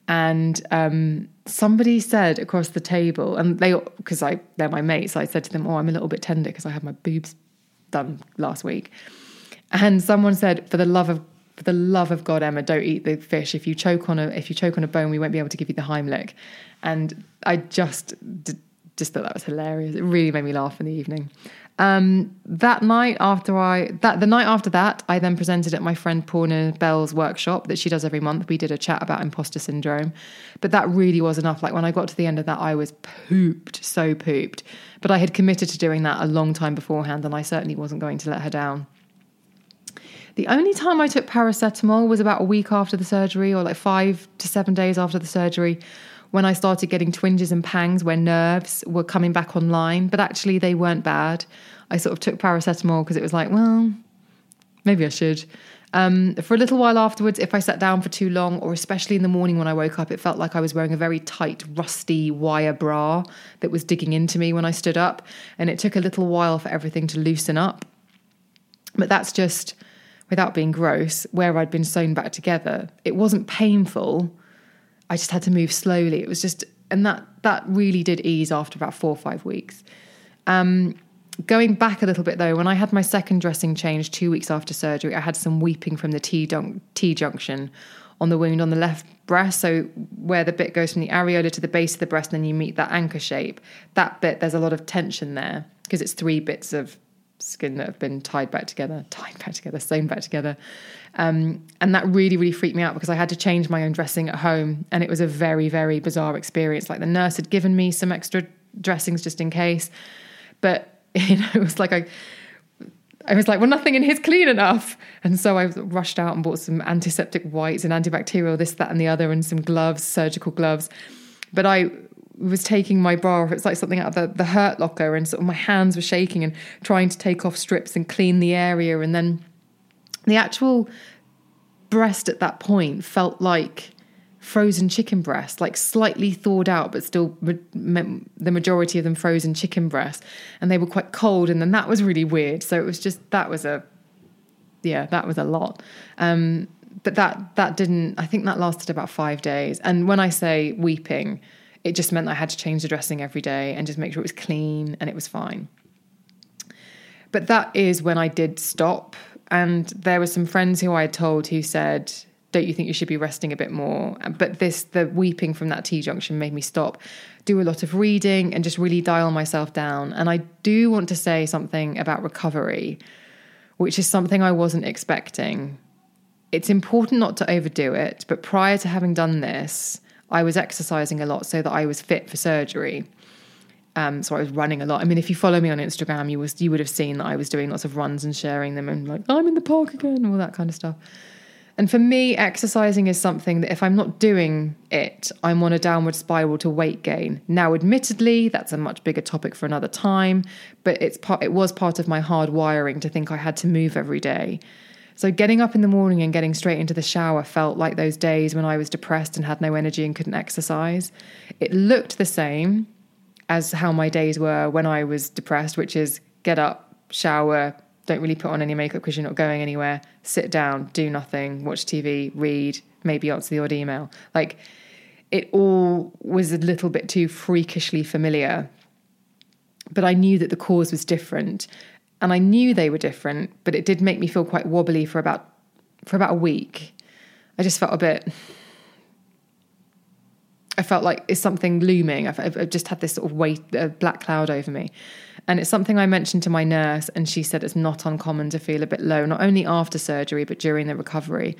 And um, somebody said across the table, and they, because I they're my mates, I said to them, "Oh, I'm a little bit tender because I had my boobs done last week." And someone said, "For the love of for the love of God, Emma, don't eat the fish. If you choke on a if you choke on a bone, we won't be able to give you the Heimlich." And I just just thought that was hilarious. It really made me laugh in the evening. Um, that night after I that the night after that, I then presented at my friend Paula Bell's workshop that she does every month. We did a chat about imposter syndrome, but that really was enough. Like when I got to the end of that, I was pooped, so pooped. But I had committed to doing that a long time beforehand, and I certainly wasn't going to let her down. The only time I took paracetamol was about a week after the surgery, or like five to seven days after the surgery when I started getting twinges and pangs where nerves were coming back online, but actually they weren't bad. I sort of took paracetamol because it was like, well, maybe I should. Um, for a little while afterwards, if I sat down for too long, or especially in the morning when I woke up, it felt like I was wearing a very tight, rusty wire bra that was digging into me when I stood up. And it took a little while for everything to loosen up. But that's just, without being gross, where I'd been sewn back together. It wasn't painful, I just had to move slowly. It was just, and that that really did ease after about four or five weeks. Um, going back a little bit though, when I had my second dressing change two weeks after surgery, I had some weeping from the T, T junction on the wound on the left breast. So where the bit goes from the areola to the base of the breast, and then you meet that anchor shape. That bit, there's a lot of tension there because it's three bits of skin that have been tied back together, tied back together, sewn back together. Um, and that really, really freaked me out because I had to change my own dressing at home. And it was a very, very bizarre experience. Like the nurse had given me some extra dressings just in case. But, you know, it was like I. I was like, well, nothing in here's clean enough. And so I rushed out and bought some antiseptic wipes and antibacterial, this, that, and the other, and some gloves, surgical gloves. But I was taking my bra off. It's like something out of the, the hurt locker, and sort of my hands were shaking and trying to take off strips and clean the area. And then the actual breast at that point felt like frozen chicken breast, like slightly thawed out, but still the majority of them frozen chicken breast. And they were quite cold. And then that was really weird. So it was just, that was a, yeah, that was a lot. Um, but that that didn't i think that lasted about five days and when i say weeping it just meant I had to change the dressing every day and just make sure it was clean and it was fine. But that is when I did stop. And there were some friends who I told who said, Don't you think you should be resting a bit more? But this, the weeping from that T junction made me stop, do a lot of reading, and just really dial myself down. And I do want to say something about recovery, which is something I wasn't expecting. It's important not to overdo it, but prior to having done this, I was exercising a lot so that I was fit for surgery. Um, so I was running a lot. I mean, if you follow me on Instagram, you was you would have seen that I was doing lots of runs and sharing them and like I'm in the park again all that kind of stuff. And for me, exercising is something that if I'm not doing it, I'm on a downward spiral to weight gain. Now, admittedly, that's a much bigger topic for another time, but it's part, it was part of my hard wiring to think I had to move every day. So getting up in the morning and getting straight into the shower felt like those days when I was depressed and had no energy and couldn't exercise. It looked the same as how my days were when I was depressed, which is get up, shower, don't really put on any makeup because you're not going anywhere, sit down, do nothing, watch TV, read, maybe answer the odd email. Like it all was a little bit too freakishly familiar. But I knew that the cause was different and I knew they were different, but it did make me feel quite wobbly for about for about a week. I just felt a bit. I felt like it's something looming. I've, I've just had this sort of weight, a black cloud over me, and it's something I mentioned to my nurse, and she said it's not uncommon to feel a bit low, not only after surgery but during the recovery.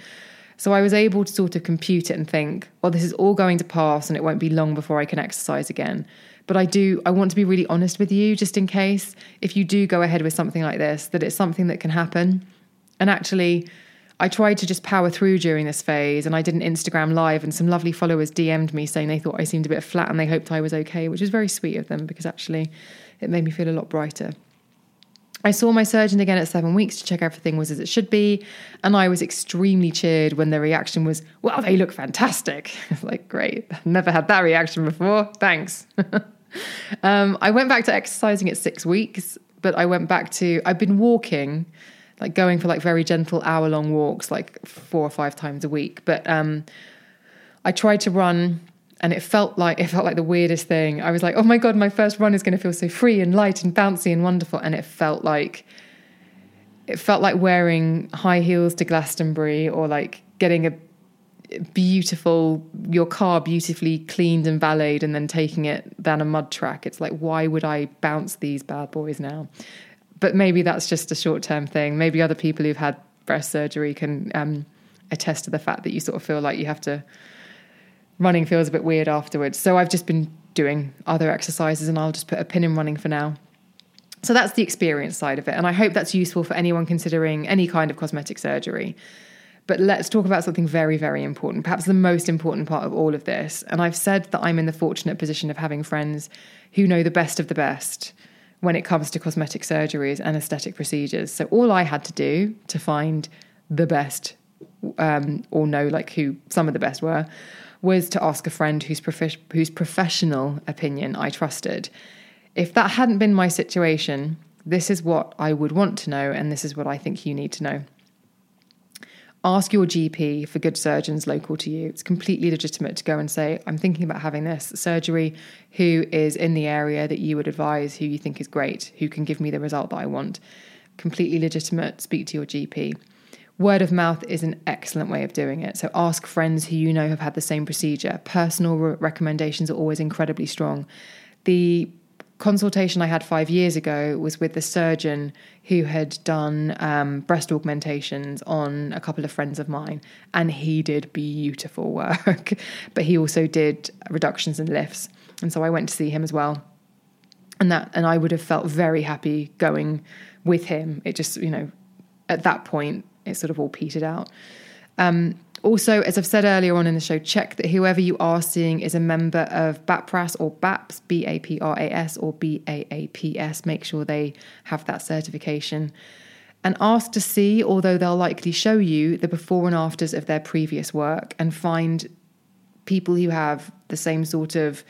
So I was able to sort of compute it and think, well, this is all going to pass, and it won't be long before I can exercise again. But I do, I want to be really honest with you, just in case, if you do go ahead with something like this, that it's something that can happen. And actually, I tried to just power through during this phase and I did an Instagram live, and some lovely followers DM'd me saying they thought I seemed a bit flat and they hoped I was okay, which was very sweet of them because actually it made me feel a lot brighter. I saw my surgeon again at seven weeks to check everything was as it should be. And I was extremely cheered when the reaction was, well, they look fantastic. like, great. Never had that reaction before. Thanks. um, I went back to exercising at six weeks, but I went back to, I've been walking like going for like very gentle hour long walks, like four or five times a week. But um, I tried to run and it felt like it felt like the weirdest thing. I was like, oh my god, my first run is going to feel so free and light and bouncy and wonderful, and it felt like it felt like wearing high heels to Glastonbury or like getting a beautiful your car beautifully cleaned and valeted and then taking it down a mud track. It's like why would I bounce these bad boys now? But maybe that's just a short term thing. Maybe other people who've had breast surgery can um, attest to the fact that you sort of feel like you have to running feels a bit weird afterwards. So I've just been doing other exercises and I'll just put a pin in running for now. So that's the experience side of it. And I hope that's useful for anyone considering any kind of cosmetic surgery. But let's talk about something very, very important, perhaps the most important part of all of this. And I've said that I'm in the fortunate position of having friends who know the best of the best when it comes to cosmetic surgeries and aesthetic procedures. So all I had to do to find the best, um, or know like who some of the best were, was to ask a friend whose, prof- whose professional opinion I trusted. If that hadn't been my situation, this is what I would want to know, and this is what I think you need to know. Ask your GP for good surgeons local to you. It's completely legitimate to go and say, I'm thinking about having this surgery. Who is in the area that you would advise, who you think is great, who can give me the result that I want? Completely legitimate. Speak to your GP. Word of mouth is an excellent way of doing it. So ask friends who you know have had the same procedure. Personal re- recommendations are always incredibly strong. The consultation I had five years ago was with the surgeon who had done um, breast augmentations on a couple of friends of mine, and he did beautiful work. but he also did reductions and lifts, and so I went to see him as well. And that, and I would have felt very happy going with him. It just, you know, at that point, it sort of all petered out. Um, also, as I've said earlier on in the show, check that whoever you are seeing is a member of BAPRAS or BAAPS, B A P R A S or B A A P S. Make sure they have that certification. And ask to see, although they'll likely show you, the before and afters of their previous work and find people who have the same sort of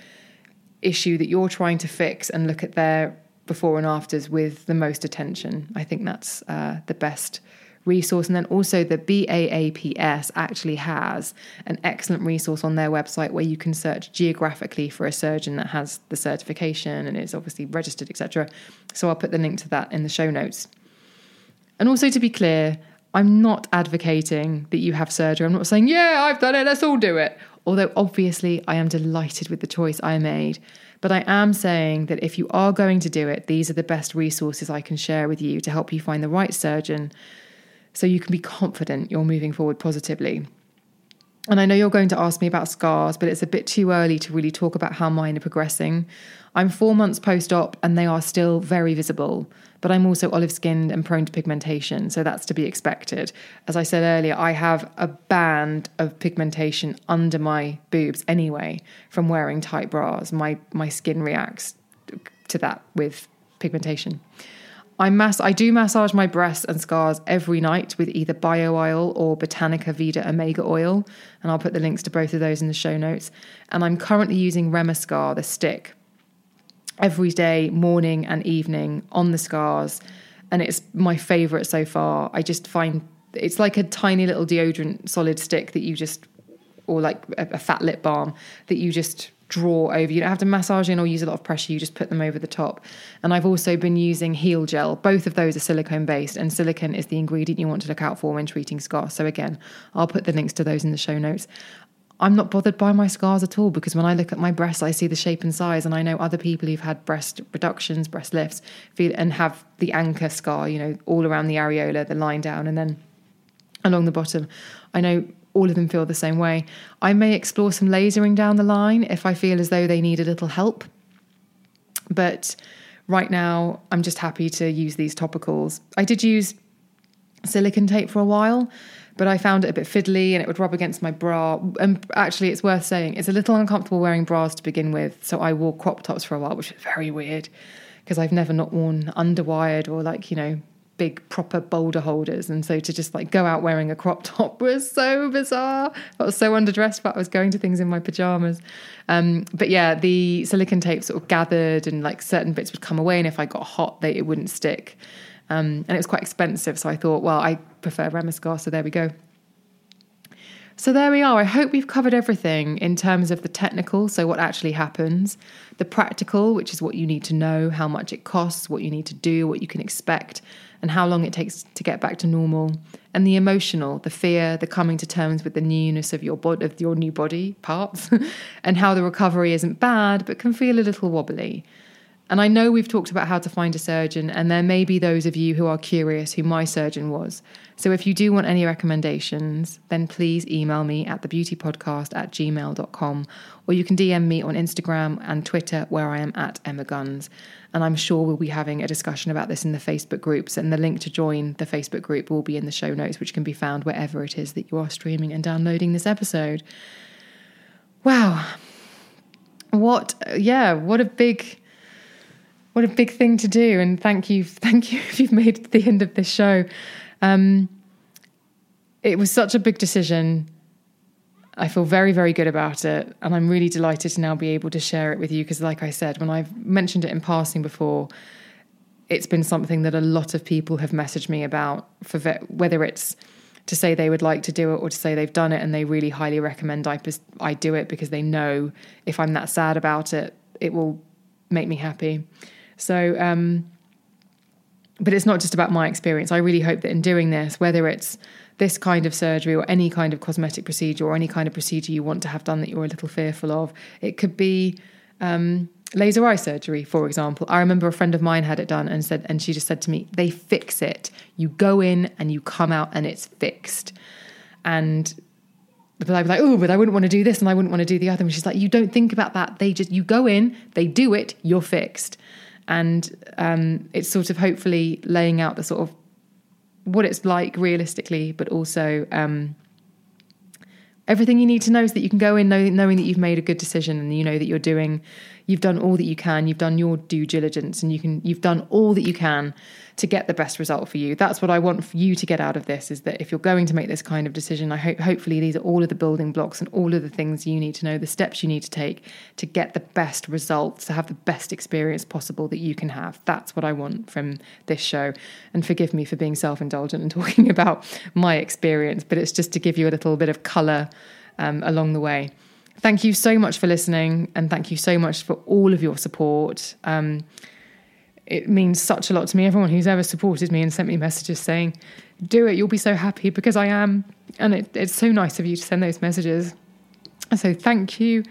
issue that you're trying to fix and look at their before and afters with the most attention. I think that's uh, the best resource. And then also the BAAPS actually has an excellent resource on their website where you can search geographically for a surgeon that has the certification and is obviously registered, etc. So I'll put the link to that in the show notes. And also to be clear, I'm not advocating that you have surgery. I'm not saying, yeah, I've done it, let's all do it. Although obviously I am delighted with the choice I made. But I am saying that if you are going to do it, these are the best resources I can share with you to help you find the right surgeon so you can be confident you're moving forward positively. And I know you're going to ask me about scars, but it's a bit too early to really talk about how mine are progressing. I'm four months post op and they are still very visible, but I'm also olive skinned and prone to pigmentation, so that's to be expected. As I said earlier, I have a band of pigmentation under my boobs anyway from wearing tight bras. My, my skin reacts to that with pigmentation. I mass I do massage my breasts and scars every night with either bio oil or Botanica Vida Omega oil, and I'll put the links to both of those in the show notes. And I'm currently using Remescar, the stick, every day, morning and evening on the scars, and it's my favorite so far. I just find it's like a tiny little deodorant solid stick that you just or like a, a fat lip balm that you just draw over. You don't have to massage in or use a lot of pressure, you just put them over the top. And I've also been using Heal Gel. Both of those are silicone based, and silicone is the ingredient you want to look out for when treating scars. So, again, I'll put the links to those in the show notes. I'm not bothered by my scars at all because when I look at my breasts, I see the shape and size, and I know other people who've had breast reductions, breast lifts, feel and have the anchor scar, you know, all around the areola, the line down, and then along the bottom. I know all of them feel the same way. I may explore some lasering down the line if I feel as though they need a little help. But right now, I'm just happy to use these topicals. I did use silicon tape for a while, but I found it a bit fiddly and it would rub against my bra. And actually, it's worth saying it's a little uncomfortable wearing bras to begin with. So I wore crop tops for a while, which is very weird because I've never not worn underwired or like, you know, big proper boulder holders and so to just like go out wearing a crop top was so bizarre i was so underdressed but i was going to things in my pajamas um, but yeah the silicon tape sort of gathered and like certain bits would come away and if i got hot they it wouldn't stick Um, and it was quite expensive. So I thought, well, I prefer Remescar. So there we go. So there we are. I hope we've covered everything in terms of the technical, so what actually happens, the practical, which is what you need to know, how much it costs, what you need to do, what you can expect, and how long it takes to get back to normal, and the emotional, the fear, the coming to terms with the newness of your body, of your new body parts, and how the recovery isn't bad but can feel a little wobbly. And I know we've talked about how to find a surgeon, and there may be those of you who are curious who my surgeon was. So if you do want any recommendations, then please email me at thebeautypodcast at gmail.com, or you can DM me on Instagram and Twitter where I am at Emma Guns. And I'm sure we'll be having a discussion about this in the Facebook groups, and the link to join the Facebook group will be in the show notes, which can be found wherever it is that you are streaming and downloading this episode. Wow. What, yeah, what a big what a big thing to do. And thank you, thank you if you've made the end of this show. Um, it was such a big decision. I feel very, very good about it. And I'm really delighted to now be able to share it with you because, like I said, when I've mentioned it in passing before, it's been something that a lot of people have messaged me about for whether it's to say they would like to do it or to say they've done it and they really highly recommend I, I do it because they know if I'm that sad about it, it will make me happy. So, um, but it's not just about my experience. I really hope that in doing this, whether it's this kind of surgery or any kind of cosmetic procedure or any kind of procedure you want to have done that you're a little fearful of, it could be um, laser eye surgery, for example. I remember a friend of mine had it done and said, and she just said to me, "They fix it. You go in and you come out and it's fixed." And but I'd be like, oh, but I wouldn't want to do this and I wouldn't want to do the other. And she's like, you don't think about that. They just, you go in, they do it, you're fixed and um, it's sort of hopefully laying out the sort of what it's like realistically, but also um, everything you need to know is that you can go in knowing, knowing that you've made a good decision and you know that you're doing, you've done all that you can, you've done your due diligence, and you can, you've done all that you can to get the best result for you. That's what I want for you to get out of this is that if you're going to make this kind of decision, I hope hopefully these are all of the building blocks and all of the things you need to know, the steps you need to take to get the best results, to have the best experience possible that you can have. That's what I want from this show. And forgive me for being self-indulgent and talking about my experience, but it's just to give you a little bit of color um, along the way. Thank you so much for listening, and thank you so much for all of your support. Um, it means such a lot to me. Everyone who's ever supported me and sent me messages saying, do it, you'll be so happy because I am. And it, it's so nice of you to send those messages. So thank you.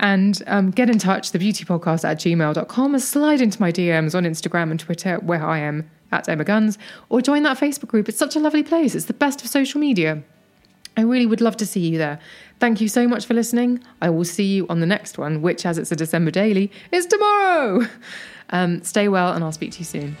And um, get in touch, thebeautypodcast at gmail.com, and slide into my DMs on Instagram and Twitter, where I am at Emma Guns, or join that Facebook group. It's such a lovely place. It's the best of social media. I really would love to see you there. Thank you so much for listening. I will see you on the next one, which, as it's a December daily, is tomorrow. Um, stay well, and I'll speak to you soon.